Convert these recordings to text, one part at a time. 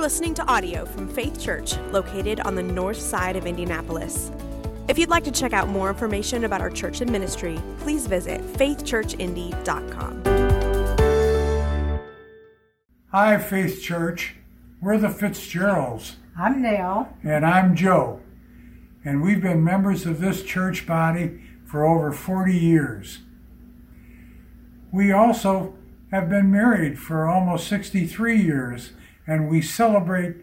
are listening to audio from Faith Church, located on the north side of Indianapolis. If you'd like to check out more information about our church and ministry, please visit faithchurchindy.com. Hi, Faith Church. We're the Fitzgeralds, I'm Nell. and I'm Joe. And we've been members of this church body for over 40 years. We also have been married for almost 63 years, and we celebrate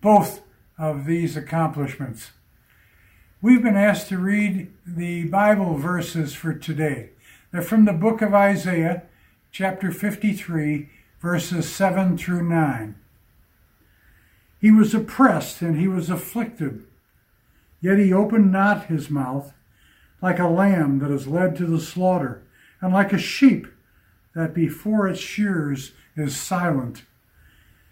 both of these accomplishments. We've been asked to read the Bible verses for today. They're from the book of Isaiah, chapter 53, verses 7 through 9. He was oppressed and he was afflicted, yet he opened not his mouth, like a lamb that is led to the slaughter, and like a sheep that before its shears is silent.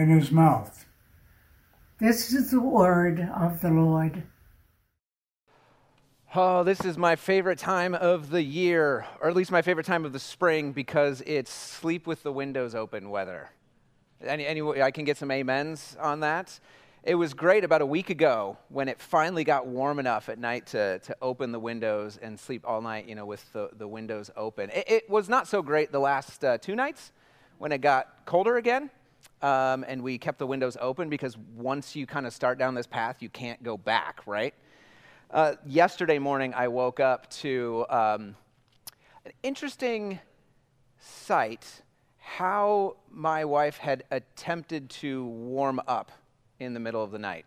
in his mouth. This is the word of the Lord. Oh, this is my favorite time of the year, or at least my favorite time of the spring, because it's sleep with the windows open weather. Any, any, I can get some amens on that. It was great about a week ago when it finally got warm enough at night to, to open the windows and sleep all night, you know, with the, the windows open. It, it was not so great the last uh, two nights when it got colder again. Um, and we kept the windows open because once you kind of start down this path, you can't go back, right? Uh, yesterday morning, I woke up to um, an interesting sight how my wife had attempted to warm up in the middle of the night.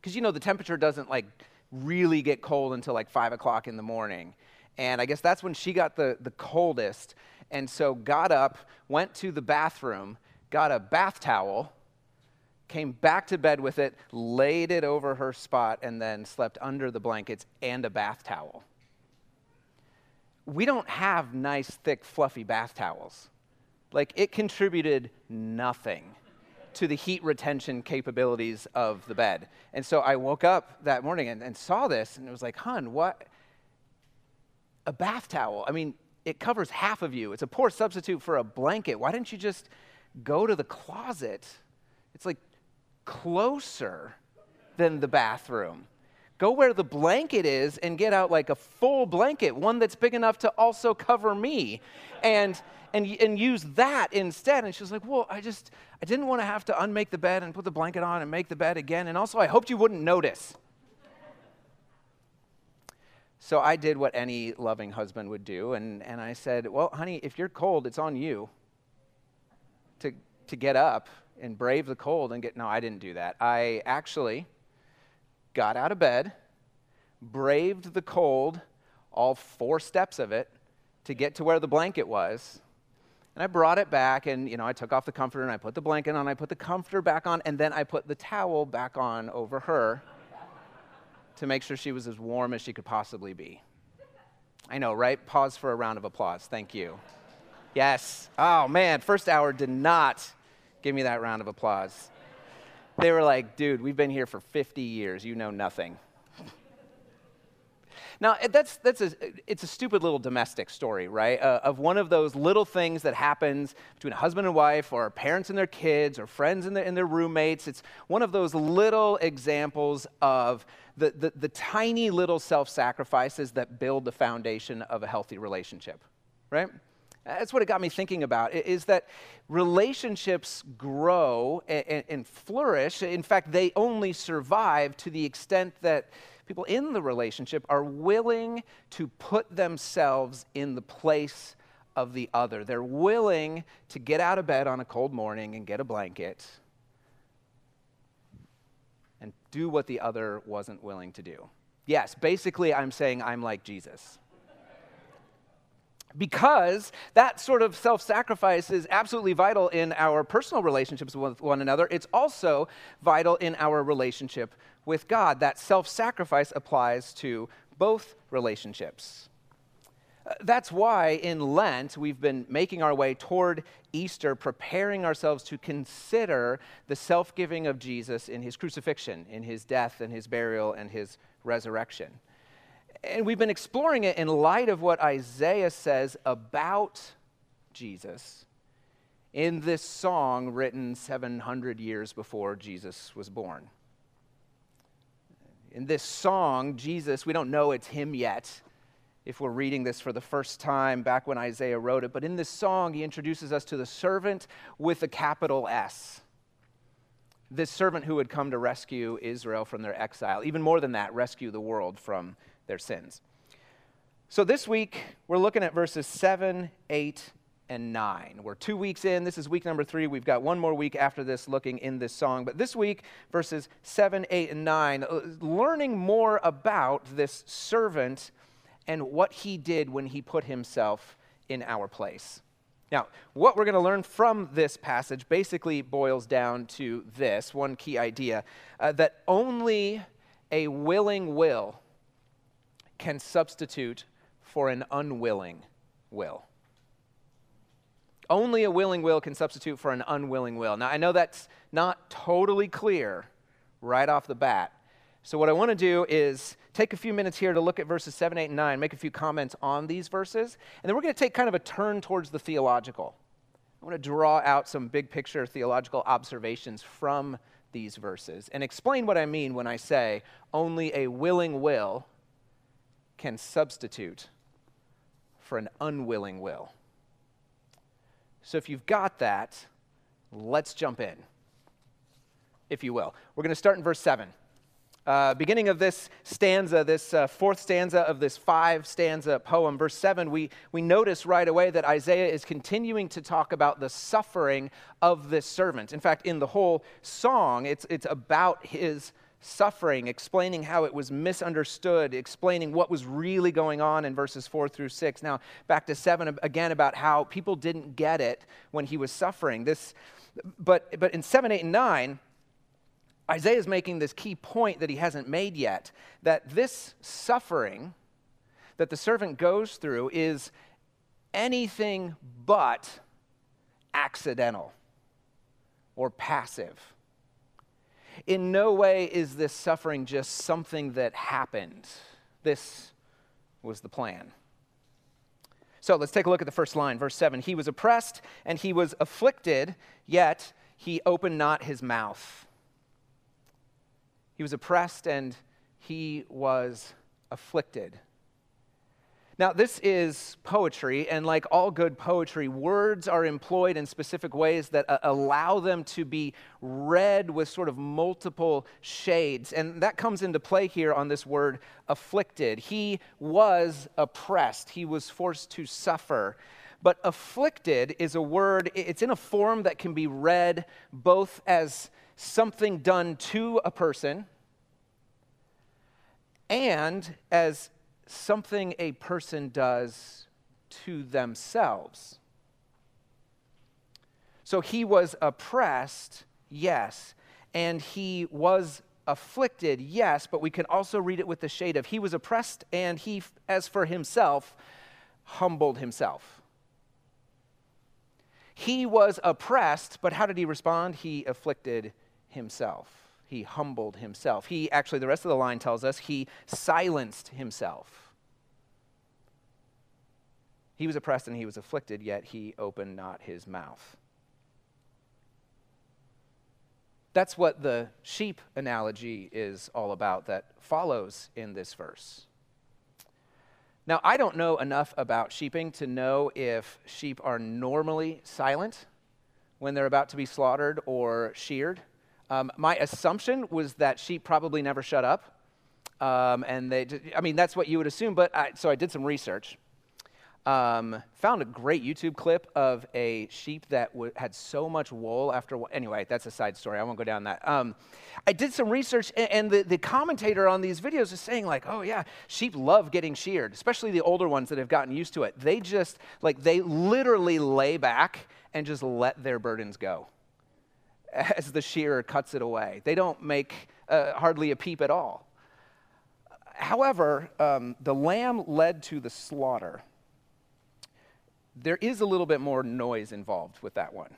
Because you know, the temperature doesn't like really get cold until like five o'clock in the morning. And I guess that's when she got the, the coldest. And so got up, went to the bathroom, got a bath towel, came back to bed with it, laid it over her spot, and then slept under the blankets and a bath towel. We don't have nice, thick, fluffy bath towels. Like, it contributed nothing to the heat retention capabilities of the bed. And so I woke up that morning and, and saw this, and it was like, hun, what? A bath towel. I mean, it covers half of you. It's a poor substitute for a blanket. Why didn't you just go to the closet? It's like closer than the bathroom. Go where the blanket is and get out like a full blanket, one that's big enough to also cover me. And and, and use that instead. And she was like, Well, I just, I didn't want to have to unmake the bed and put the blanket on and make the bed again. And also, I hoped you wouldn't notice. So I did what any loving husband would do. And, and I said, Well, honey, if you're cold, it's on you to, to get up and brave the cold and get. No, I didn't do that. I actually got out of bed, braved the cold, all four steps of it, to get to where the blanket was. And I brought it back, and you know, I took off the comforter and I put the blanket on, I put the comforter back on, and then I put the towel back on over her to make sure she was as warm as she could possibly be. I know, right? Pause for a round of applause. Thank you. Yes. Oh man, first hour did not give me that round of applause. They were like, dude, we've been here for 50 years. You know nothing. Now, that's, that's a, it's a stupid little domestic story, right? Uh, of one of those little things that happens between a husband and wife, or parents and their kids, or friends and their, and their roommates. It's one of those little examples of the, the, the tiny little self sacrifices that build the foundation of a healthy relationship, right? That's what it got me thinking about is that relationships grow and, and, flourish. In fact, they only survive to the extent that people in the relationship are willing to put themselves in the place of the other. They're willing to get out of bed on a cold morning and get a blanket and do what the other wasn't willing to do. Yes, basically, I'm saying I'm like Jesus. Because that sort of self sacrifice is absolutely vital in our personal relationships with one another. It's also vital in our relationship with God. That self sacrifice applies to both relationships. Uh, that's why in Lent we've been making our way toward Easter, preparing ourselves to consider the self giving of Jesus in his crucifixion, in his death, and his burial, and his resurrection. And we've been exploring it in light of what Isaiah says about Jesus in this song written 700 years before Jesus was born. In this song, Jesus, we don't know it's him yet if we're reading this for the first time back when Isaiah wrote it, but in this song, he introduces us to the servant with a capital S. This servant who would come to rescue Israel from their exile. Even more than that, rescue the world from their sins. So this week, we're looking at verses 7, 8, and 9. We're two weeks in. This is week number three. We've got one more week after this looking in this song. But this week, verses 7, 8, and 9, uh, learning more about this servant and what he did when he put himself in our place. Now, what we're going to learn from this passage basically boils down to this one key idea uh, that only a willing will can substitute for an unwilling will. Only a willing will can substitute for an unwilling will. Now, I know that's not totally clear right off the bat. So, what I want to do is take a few minutes here to look at verses 7, 8, and 9, make a few comments on these verses, and then we're going to take kind of a turn towards the theological. I want to draw out some big picture theological observations from these verses and explain what I mean when I say only a willing will can substitute for an unwilling will. So if you've got that, let's jump in, if you will. We're going to start in verse 7. Uh, beginning of this stanza, this uh, fourth stanza of this five stanza poem, verse 7, we, we notice right away that Isaiah is continuing to talk about the suffering of this servant. In fact, in the whole song, it's, it's about his suffering, explaining how it was misunderstood, explaining what was really going on in verses 4 through 6. Now, back to 7 again about how people didn't get it when he was suffering. This, but, but in 7, 8, and 9, Isaiah is making this key point that he hasn't made yet that this suffering that the servant goes through is anything but accidental or passive in no way is this suffering just something that happened. This was the plan. So let's take a look at the first line, verse 7. He was oppressed and he was afflicted, yet he opened not his mouth. He was oppressed and he was afflicted. Now, this is poetry, and like all good poetry, words are employed in specific ways that uh, allow them to be read with sort of multiple shades. And that comes into play here on this word afflicted. He was oppressed, he was forced to suffer. But afflicted is a word, it's in a form that can be read both as something done to a person and as something a person does to themselves. So he was oppressed, yes, and he was afflicted, yes, but we can also read it with the shade of he was oppressed and he, as for himself, humbled himself. He was oppressed, but how did he respond? He afflicted himself he humbled himself. He actually, the rest of the line tells us, he silenced himself. He was oppressed and he was afflicted, yet he opened not his mouth. That's what the sheep analogy is all about that follows in this verse. Now, I don't know enough about sheeping to know if sheep are normally silent when they're about to be slaughtered or sheared. Um, my assumption was that sheep probably never shut up. Um, and they, I mean, that's what you would assume, but I, so I did some research. Um, found a great YouTube clip of a sheep that w- had so much wool after. Anyway, that's a side story. I won't go down that. Um, I did some research, and, and the, the commentator on these videos is saying, like, oh, yeah, sheep love getting sheared, especially the older ones that have gotten used to it. They just, like, they literally lay back and just let their burdens go as the shearer cuts it away. They don't make uh, hardly a peep at all. However, um, the lamb led to the slaughter there is a little bit more noise involved with that one.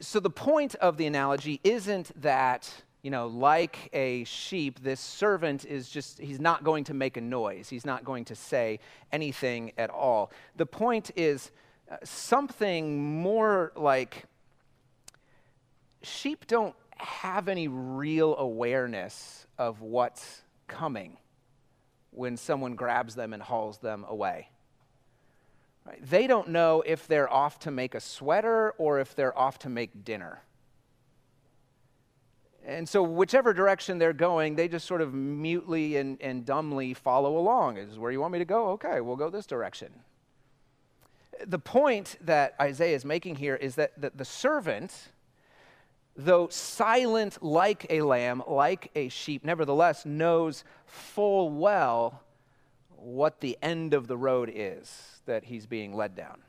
So the point of the analogy isn't that, you know, like a sheep, this servant is just, he's not going to make a noise. He's not going to say anything at all. The point is uh, something more like sheep don't have any real awareness of what's coming when someone grabs them and hauls them away. Right? They don't know if they're off to make a sweater or if they're off to make dinner. And so, whichever direction they're going, they just sort of mutely and, and dumbly follow along. Is where you want me to go? Okay, we'll go this direction. The point that Isaiah is making here is that, that the servant, though silent like a lamb, like a sheep, nevertheless knows full well what the end of the road is that he's being led down.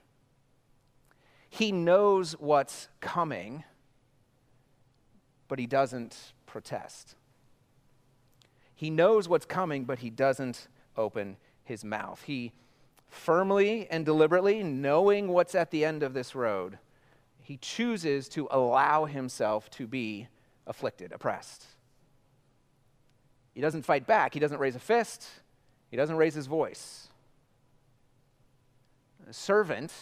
He knows what's coming, but he doesn't protest. He knows what's coming, but he doesn't open his mouth. He firmly and deliberately, knowing what's at the end of this road, he chooses to allow himself to be afflicted, oppressed. He doesn't fight back, he doesn't raise a fist, he doesn't raise his voice The servant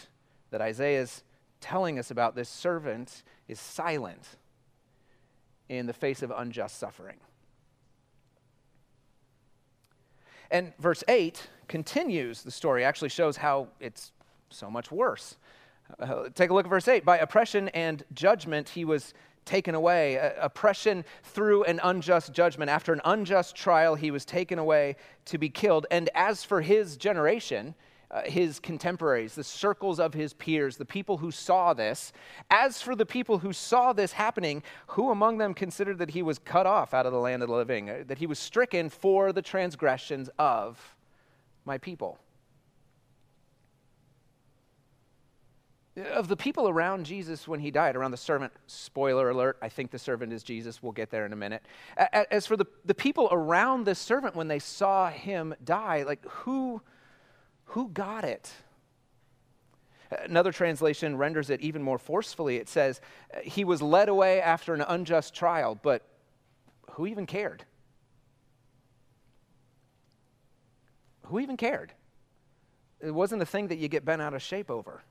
that Isaiah is telling us about, this servant is silent in the face of unjust suffering. And verse 8 continues the story, actually shows how it's so much worse. Uh, take a look at verse 8. By oppression and judgment, he was taken away. Uh, oppression through an unjust judgment. After an unjust trial, he was taken away to be killed. And as for his generation, uh, his contemporaries, the circles of his peers, the people who saw this. As for the people who saw this happening, who among them considered that he was cut off out of the land of the living, uh, that he was stricken for the transgressions of my people? Of the people around Jesus when he died, around the servant, spoiler alert, I think the servant is Jesus. We'll get there in a minute. As for the, the people around this servant when they saw him die, like who who got it? Another translation renders it even more forcefully. It says, He was led away after an unjust trial, but who even cared? Who even cared? It wasn't a thing that you get bent out of shape over.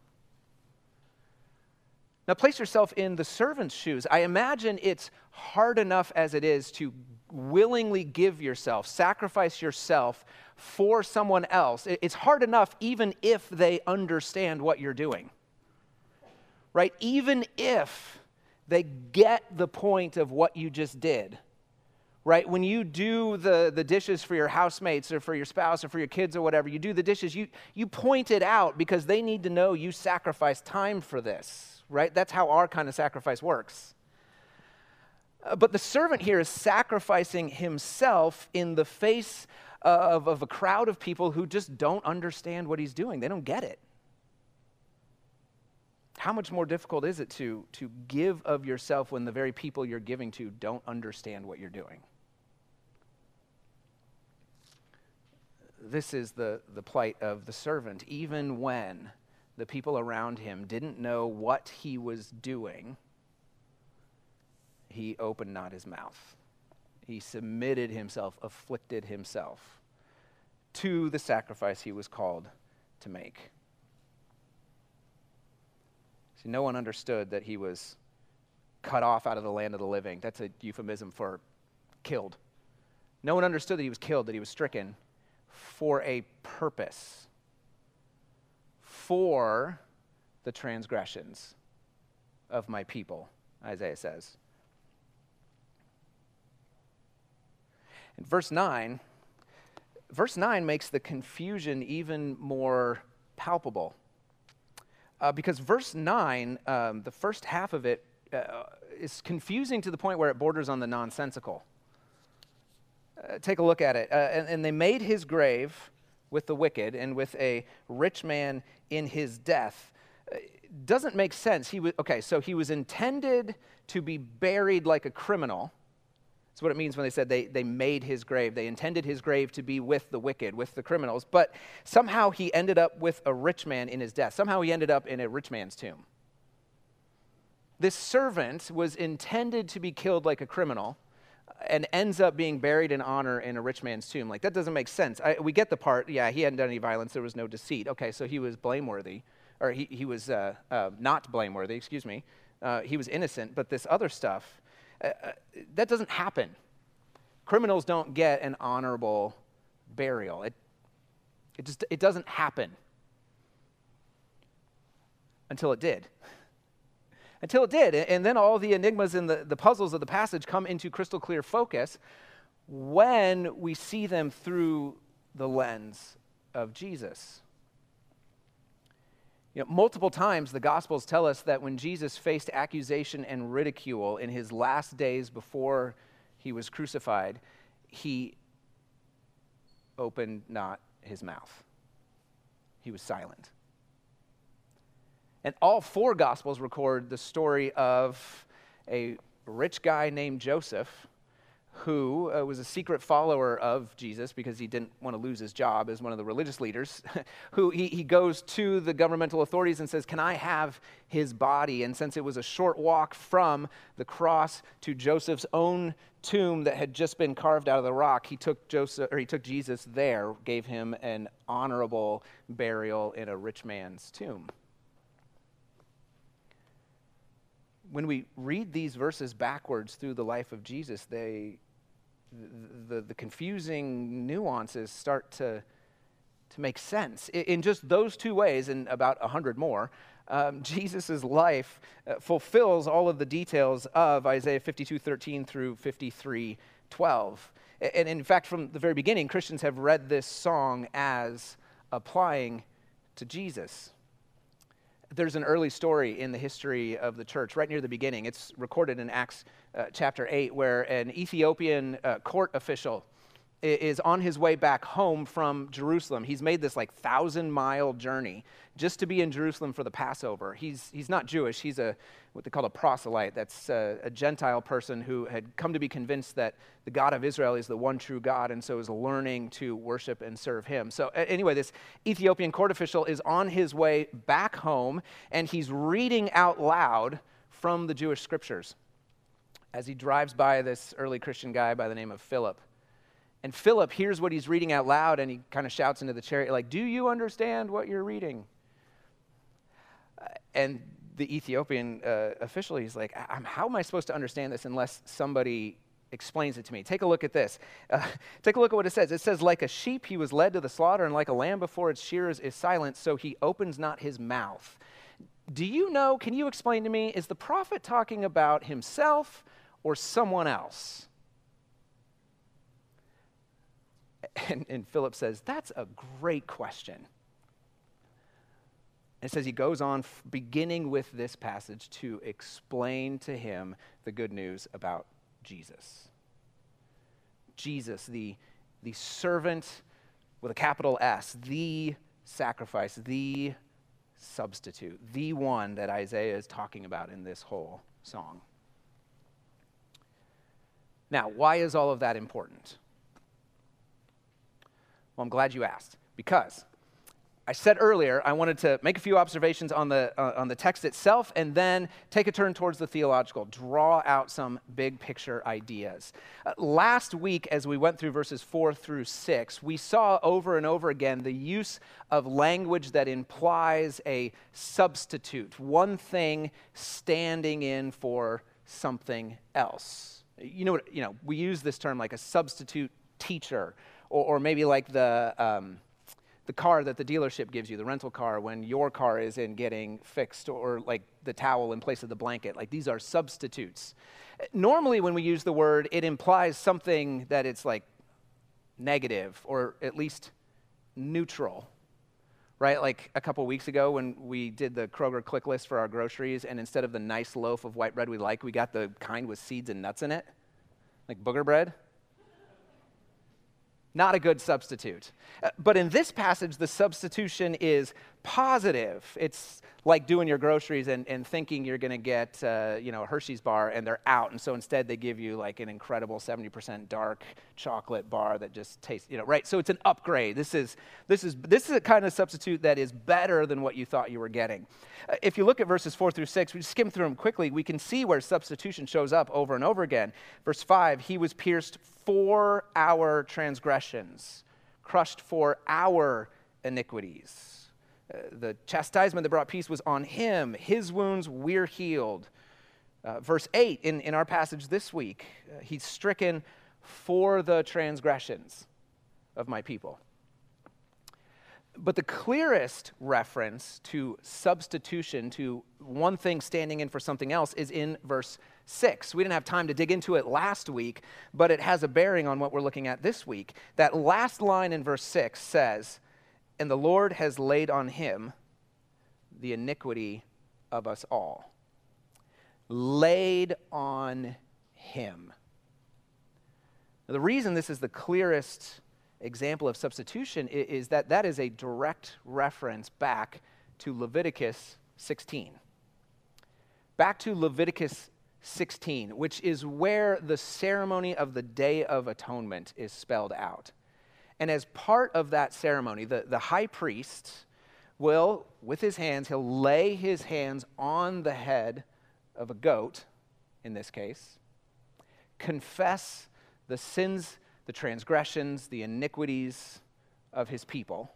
Now, place yourself in the servant's shoes. I imagine it's hard enough as it is to willingly give yourself, sacrifice yourself for someone else, it's hard enough even if they understand what you're doing. Right? Even if they get the point of what you just did. Right? When you do the, the dishes for your housemates or for your spouse or for your kids or whatever, you do the dishes, you, you point it out because they need to know you sacrificed time for this. Right? That's how our kind of sacrifice works. Uh, but the servant here is sacrificing himself in the face of, of a crowd of people who just don't understand what he's doing. They don't get it. How much more difficult is it to, to give of yourself when the very people you're giving to don't understand what you're doing? This is the, the plight of the servant. Even when the people around him didn't know what he was doing, he opened not his mouth. He submitted himself, afflicted himself to the sacrifice he was called to make. See, no one understood that he was cut off out of the land of the living. That's a euphemism for killed. No one understood that he was killed, that he was stricken for a purpose, for the transgressions of my people, Isaiah says. In verse 9, verse 9 makes the confusion even more palpable. Uh, because verse 9, um, the first half of it, uh, is confusing to the point where it borders on the nonsensical. Uh, take a look at it. Uh, and, and they made his grave with the wicked and with a rich man in his death. Uh, doesn't make sense. He was, okay, so he was intended to be buried like a criminal that's what it means when they said they, they made his grave. They intended his grave to be with the wicked, with the criminals. But somehow he ended up with a rich man in his death. Somehow he ended up in a rich man's tomb. This servant was intended to be killed like a criminal and ends up being buried in honor in a rich man's tomb. Like, that doesn't make sense. I, we get the part, yeah, he hadn't done any violence, there was no deceit. Okay, so he was blameworthy, or he, he was uh, uh, not blameworthy, excuse me. Uh, he was innocent, but this other stuff, uh, uh, that doesn't happen. Criminals don't get an honorable burial. It, it just it doesn't happen until it did. Until it did. And then all the enigmas and the, the puzzles of the passage come into crystal clear focus when we see them through the lens of Jesus. You know, multiple times the Gospels tell us that when Jesus faced accusation and ridicule in his last days before he was crucified, he opened not his mouth. He was silent. And all four Gospels record the story of a rich guy named Joseph who uh, was a secret follower of Jesus because he didn't want to lose his job as one of the religious leaders, who he, he goes to the governmental authorities and says, Can I have his body? And since it was a short walk from the cross to Joseph's own tomb that had just been carved out of the rock, he took Joseph or he took Jesus there, gave him an honorable burial in a rich man's tomb. When we read these verses backwards through the life of Jesus, they, the, the, the confusing nuances start to, to make sense. In, in just those two ways, and about a hundred more, um, Jesus' life uh, fulfills all of the details of Isaiah 52 13 through 53 12. And in fact, from the very beginning, Christians have read this song as applying to Jesus there's an early story in the history of the church, right near the beginning. It's recorded in Acts uh, chapter 8, where an Ethiopian uh, court official is on his way back home from Jerusalem. He's made this like thousand mile journey just to be in Jerusalem for the Passover. He's, he's not Jewish, he's a what they call a proselyte. That's a, a, Gentile person who had come to be convinced that the God of Israel is the one true God and so is learning to worship and serve him. So, anyway, this Ethiopian court official is on his way back home and he's reading out loud from the Jewish scriptures as he drives by this early Christian guy by the name of Philip. And Philip hears what he's reading out loud and he kind of shouts into the chariot, like, Do you understand what you're reading? and the Ethiopian uh, official, he's like, How am I supposed to understand this unless somebody explains it to me? Take a look at this. Uh, take a look at what it says. It says, Like a sheep he was led to the slaughter, and like a lamb before its shearers is silent, so he opens not his mouth. Do you know, can you explain to me, is the prophet talking about himself or someone else? And, and Philip says, That's a great question. It says he goes on, beginning with this passage, to explain to him the good news about Jesus. Jesus, the, the servant with a capital S, the sacrifice, the substitute, the one that Isaiah is talking about in this whole song. Now, why is all of that important? Well, I'm glad you asked. Because I said earlier, I wanted to make a few observations on the, uh, on the text itself and then take a turn towards the theological, draw out some big picture ideas. Uh, last week, as we went through verses 4 through 6, we saw over and over again the use of language that implies a substitute, one thing standing in for something else. You know, you know we use this term like a substitute teacher, or, or maybe like the. Um, the car that the dealership gives you, the rental car, when your car is in getting fixed, or like the towel in place of the blanket. Like these are substitutes. Normally, when we use the word, it implies something that it's like negative, or at least neutral. Right? Like a couple weeks ago when we did the Kroger click list for our groceries, and instead of the nice loaf of white bread we like, we got the kind with seeds and nuts in it, like booger bread. Not a good substitute. Uh, but in this passage, the substitution is positive. It's like doing your groceries and, and thinking you're going to get uh, you know a Hershey's bar and they're out, and so instead they give you like an incredible 70% dark chocolate bar that just tastes you know right. So it's an upgrade. This is this is this is a kind of substitute that is better than what you thought you were getting. Uh, if you look at verses four through six, we skim through them quickly. We can see where substitution shows up over and over again. Verse five, he was pierced for our transgressions, crushed for our iniquities the chastisement that brought peace was on him. His wounds we're healed. Uh, verse 8 in, in our passage this week, uh, he's stricken for the transgressions of my people. But the clearest reference to substitution, to one thing standing in for something else, is in verse 6. We didn't have time to dig into it last week, but it has a bearing on what we're looking at this week. That last line in verse 6 says, and the Lord has laid on him the iniquity of us all. Laid on him. Now, the reason this is the clearest example of substitution is that that is a direct reference back to Leviticus 16. Back to Leviticus 16, which is where the ceremony of the Day of Atonement is spelled out. And as part of that ceremony, the, the high priest will, with his hands, he'll lay his hands on the head of a goat, in this case, confess the sins, the transgressions, the iniquities of his people.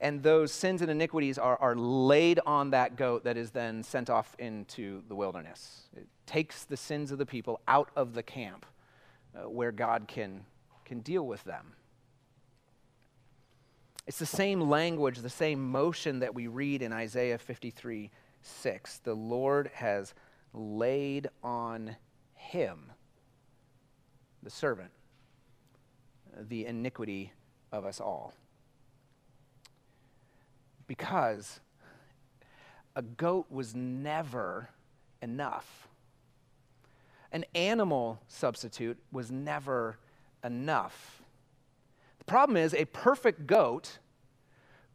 And those sins and iniquities are, are laid on that goat that is then sent off into the wilderness. It takes the sins of the people out of the camp uh, where God can, can deal with them. It's the same language, the same motion that we read in Isaiah 53 6. The Lord has laid on him, the servant, the iniquity of us all. Because a goat was never enough. An animal substitute was never enough problem is, a perfect goat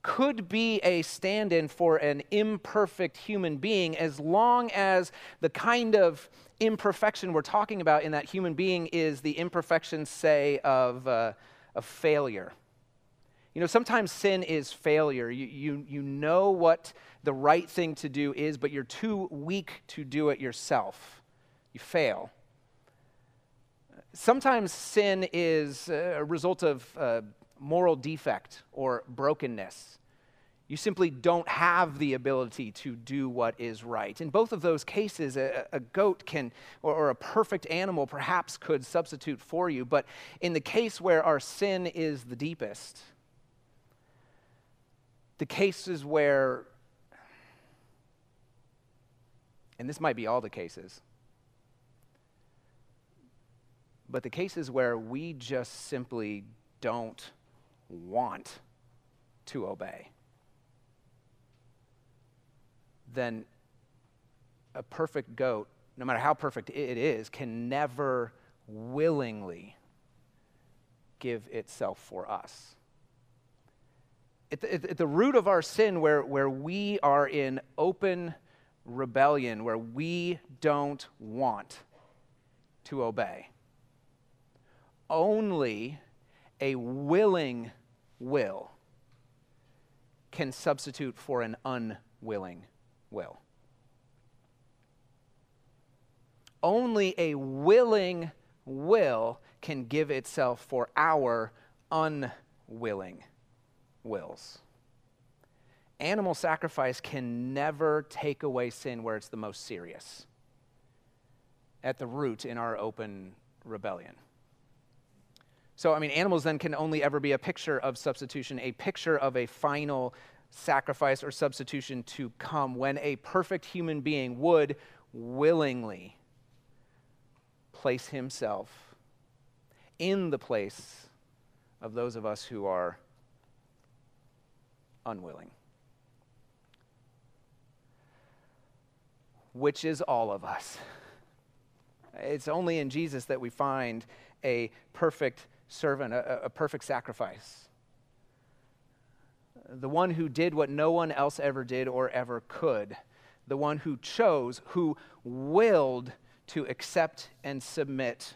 could be a stand in for an imperfect human being as long as the kind of imperfection we're talking about in that human being is the imperfection, say, of, uh, of failure. You know, sometimes sin is failure. You, you, you know what the right thing to do is, but you're too weak to do it yourself. You fail. Sometimes sin is a result of uh, moral defect or brokenness. You simply don't have the ability to do what is right. In both of those cases, a, a goat can, or, or a perfect animal perhaps could substitute for you. But in the case where our sin is the deepest, the cases where, and this might be all the cases, but the cases where we just simply don't want to obey, then a perfect goat, no matter how perfect it is, can never willingly give itself for us. At the, at the, root of our sin, where, where we are in open rebellion, where we don't want to obey, only a willing will can substitute for an unwilling will. Only a willing will can give itself for our unwilling wills. Animal sacrifice can never take away sin where it's the most serious, at the root in our open rebellion. So, I mean, animals then can only ever be a picture of substitution, a picture of a final sacrifice or substitution to come when a perfect human being would willingly place himself in the place of those of us who are unwilling. Which is all of us. It's only in Jesus that we find a perfect servant, a, a perfect sacrifice. The one who did what no one else ever did or ever could. The one who chose, who willed to accept and submit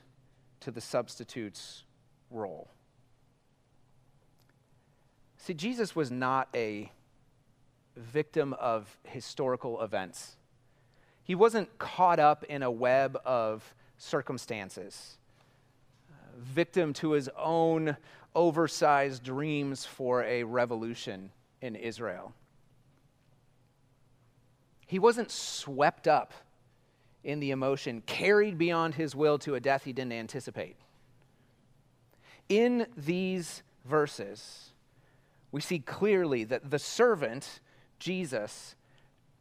to the substitute's role. See, Jesus was not a victim of historical events. He wasn't caught up in a web of circumstances, victim to his own oversized dreams for a revolution in Israel. He wasn't swept up in the emotion, carried beyond his will to a death he didn't anticipate. In these verses, we see clearly that the servant, Jesus,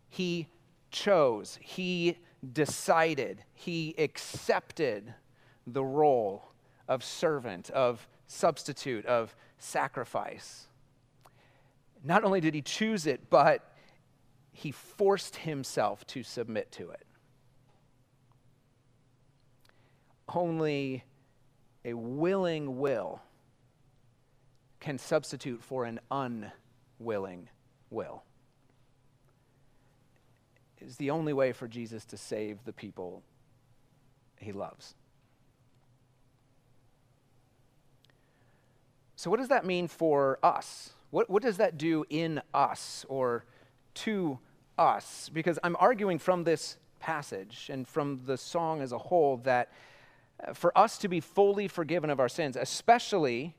he chose, he decided, he accepted the role of servant, of substitute, of sacrifice. Not only did he choose it, but he forced himself to submit to it. Only a willing will can substitute for an unwilling will. Is the only way for Jesus to save the people he loves. So, what does that mean for us? What, what does that do in us or to us? Because I'm arguing from this passage and from the song as a whole that uh, for us to be fully forgiven of our sins, especially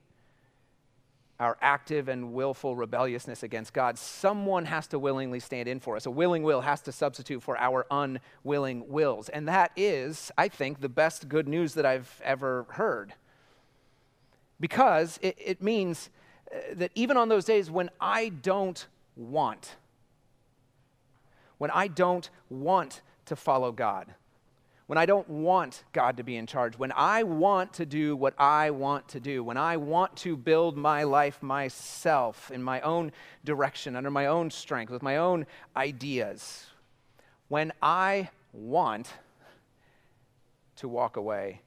our active and willful rebelliousness against God, someone has to willingly stand in for us. A willing will has to substitute for our unwilling wills. And that is, I think, the best good news that I've ever heard. Because it, it means uh, that even on those days when I don't want, when I don't want to follow God, when I don't want God to be in charge, when I want to do what I want to do, when I want to build my life myself in my own direction, under my own strength, with my own ideas, when I want to walk away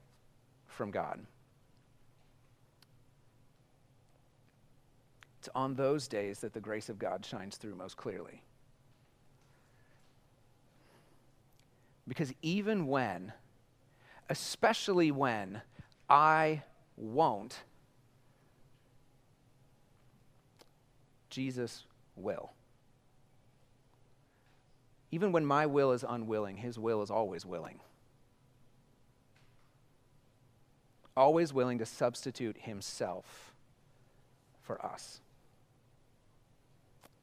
from God. It's on those days that the grace of God shines through most clearly. Because even when, especially when I won't, Jesus will. Even when my will is unwilling, his will is always willing. Always willing to substitute himself for us.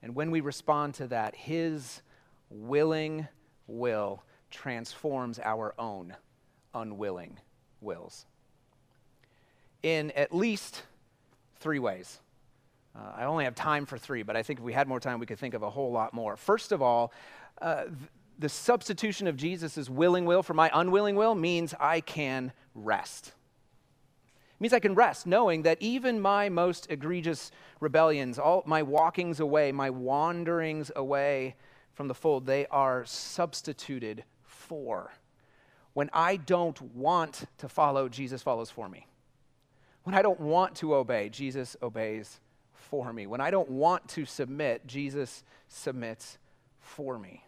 And when we respond to that, his willing will transforms our own unwilling wills in at least three ways. Uh, I only have time for three, but I think if we had more time, we could think of a whole lot more. First of all, uh, th- the substitution of Jesus' willing will for my unwilling will means I can rest. It means I can rest knowing that even my most egregious rebellions, all my walkings away, my wanderings away from the fold, they are substituted for. When I don't want to follow, Jesus follows for me. When I don't want to obey, Jesus obeys for me. When I don't want to submit, Jesus submits for me.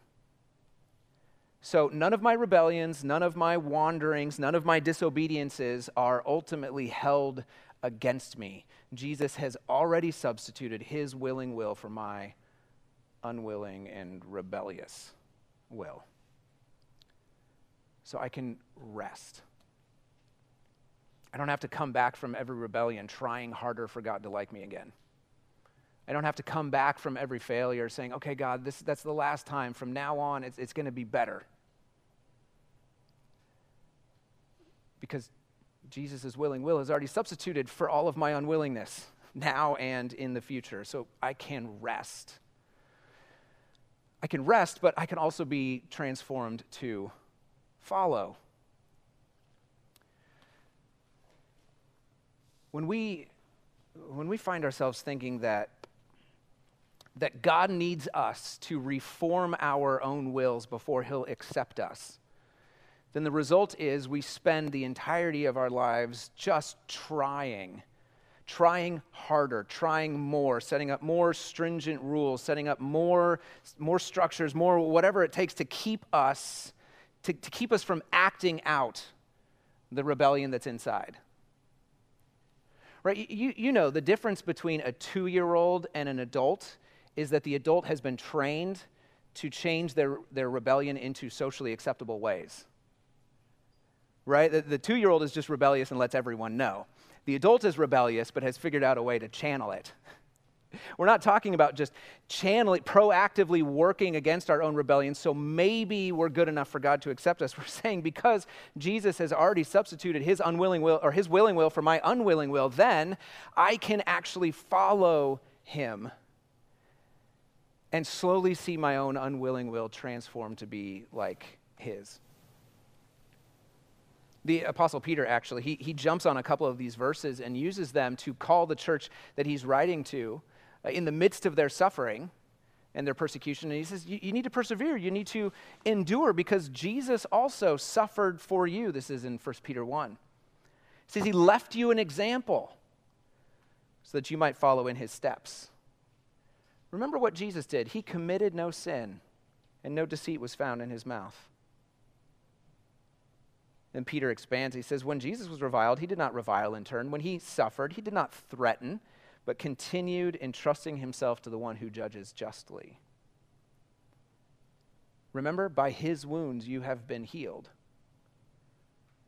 So none of my rebellions, none of my wanderings, none of my disobediences are ultimately held against me. Jesus has already substituted his willing will for my unwilling and rebellious will so I can rest. I don't have to come back from every rebellion trying harder for God to like me again. I don't have to come back from every failure saying, okay, God, this, that's the last time. From now on, it's, it's going to be better. Because Jesus' willing will has already substituted for all of my unwillingness now and in the future. So I can rest. I can rest, but I can also be transformed to follow. When we when we find ourselves thinking that that God needs us to reform our own wills before he'll accept us, then the result is we spend the entirety of our lives just trying, trying harder, trying more, setting up more stringent rules, setting up more, more structures, more whatever it takes to keep us, to, to keep us from acting out the rebellion that's inside. Right? You, you know, the difference between a two year old and an adult is that the adult has been trained to change their, their rebellion into socially acceptable ways. Right? The, the two year old is just rebellious and lets everyone know. The adult is rebellious but has figured out a way to channel it. We're not talking about just channeling, proactively working against our own rebellion, so maybe we're good enough for God to accept us. We're saying because Jesus has already substituted his unwilling will or his willing will for my unwilling will, then I can actually follow him and slowly see my own unwilling will transform to be like his. The Apostle Peter actually, he, he jumps on a couple of these verses and uses them to call the church that he's writing to uh, in the midst of their suffering and their persecution. And he says, you, need to persevere. You need to endure because Jesus also suffered for you. This is in 1 Peter 1. He says, He left you an example so that you might follow in His steps. Remember what Jesus did. He committed no sin, and no deceit was found in His mouth. Then Peter expands. He says, When Jesus was reviled, he did not revile in turn. When he suffered, he did not threaten but continued entrusting himself to the one who judges justly. Remember, by his wounds you have been healed.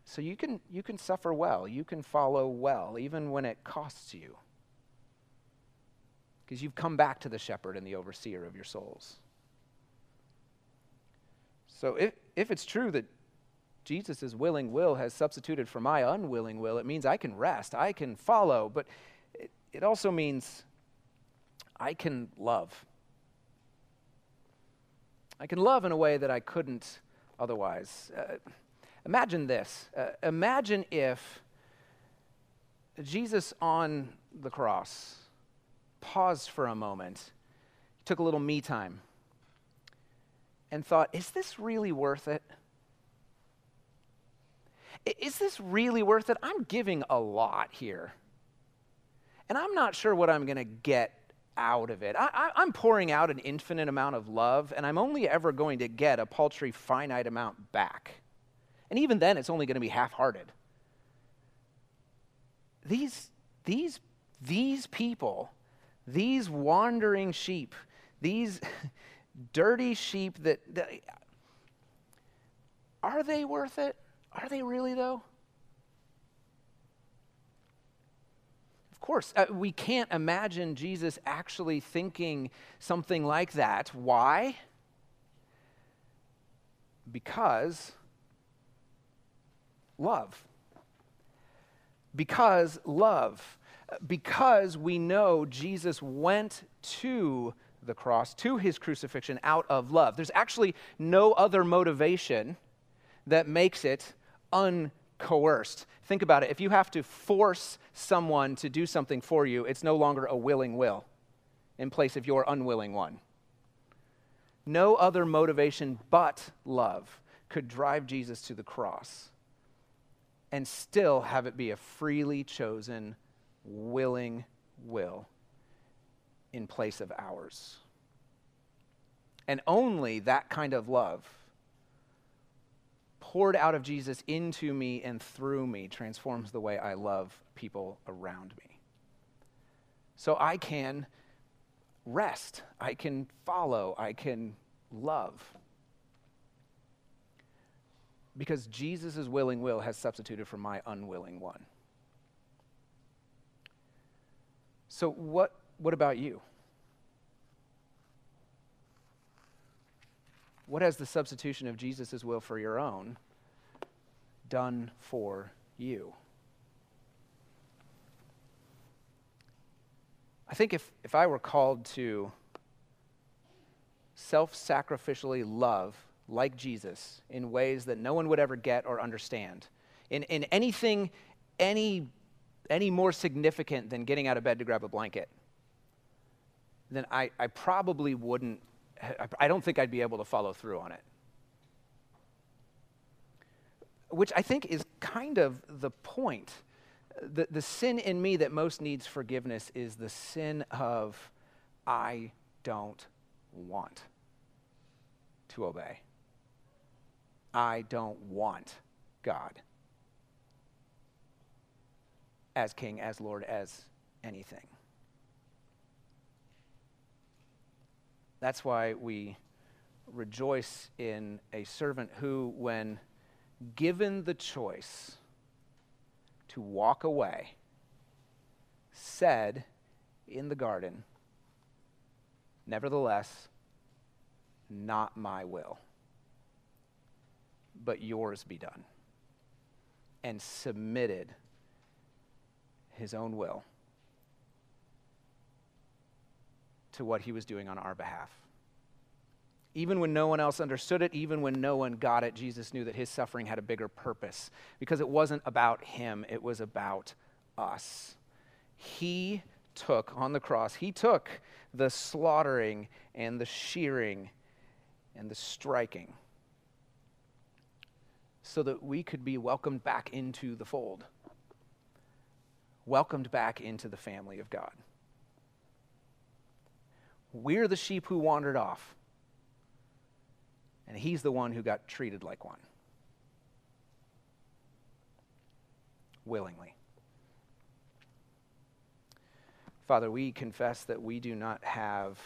So you can, you can suffer well, you can follow well, even when it costs you. Because you've come back to the shepherd and the overseer of your souls. So if, if it's true that Jesus' willing will has substituted for my unwilling will, it means I can rest, I can follow. But it also means I can love. I can love in a way that I couldn't otherwise. Uh, imagine this. Uh, imagine if Jesus on the cross paused for a moment, took a little me time, and thought, is this really worth it? Is this really worth it? I'm giving a lot here and I'm not sure what I'm going to get out of it. I, am pouring out an infinite amount of love, and I'm only ever going to get a paltry, finite amount back. And even then, it's only going to be half hearted. These, these, these people, these wandering sheep, these dirty sheep that, that are they worth it? Are they really, though? Of course, uh, we can't imagine Jesus actually thinking something like that. Why? Because love. Because love. Because we know Jesus went to the cross, to his crucifixion out of love. There's actually no other motivation that makes it uncoerced. Think about it. If you have to force someone to do something for you, it's no longer a willing will in place of your unwilling one. No other motivation but love could drive Jesus to the cross and still have it be a freely chosen, willing will in place of ours. And only that kind of love poured out of Jesus into me and through me transforms the way I love people around me. So I can rest, I can follow, I can love. Because Jesus' willing will has substituted for my unwilling one. So, what, what about you? What has the substitution of Jesus' will for your own done for you? I think if, if I were called to self sacrificially love like Jesus in ways that no one would ever get or understand, in, in anything, any any more significant than getting out of bed to grab a blanket, then I, I probably wouldn't, I don't think I'd be able to follow through on it. Which I think is kind of the point. The, the sin in me that most needs forgiveness is the sin of I don't want to obey. I don't want God as King, as Lord, as anything. That's why we rejoice in a servant who, when given the choice to walk away, said in the garden, Nevertheless, not my will, but yours be done. And submitted his own will to what he was doing on our behalf. Even when no one else understood it, even when no one got it, Jesus knew that his suffering had a bigger purpose because it wasn't about him, it was about us. He took on the cross, he took the slaughtering and the shearing and the striking so that we could be welcomed back into the fold, welcomed back into the family of God. We're the sheep who wandered off, and he's the one who got treated like one. Willingly. Father, we confess that we do not have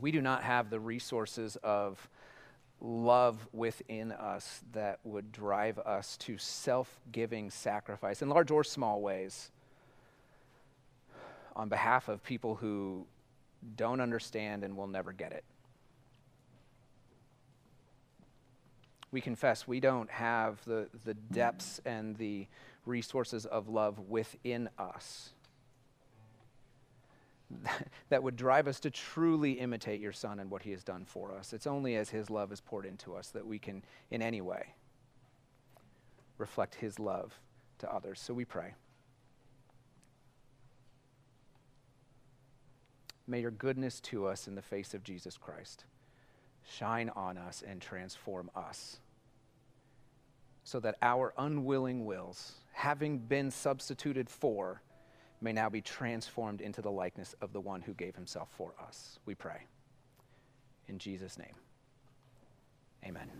we do not have the resources of love within us that would drive us to self-giving sacrifice in large or small ways on behalf of people who don't understand and will never get it. We confess we don't have the, the depths and the resources of love within us that would drive us to truly imitate your Son and what he has done for us. It's only as his love is poured into us that we can, in any way, reflect his love to others. So we pray. May your goodness to us in the face of Jesus Christ shine on us and transform us so that our unwilling wills, having been substituted for, may now be transformed into the likeness of the one who gave himself for us. We pray. In Jesus' name, amen.